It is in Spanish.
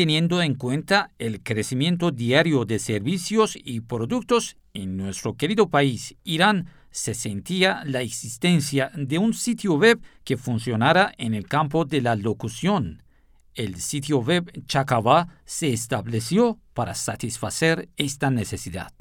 teniendo en cuenta el crecimiento diario de servicios y productos en nuestro querido país, Irán, se sentía la existencia de un sitio web que funcionara en el campo de la locución. El sitio web Chakaba se estableció para satisfacer esta necesidad.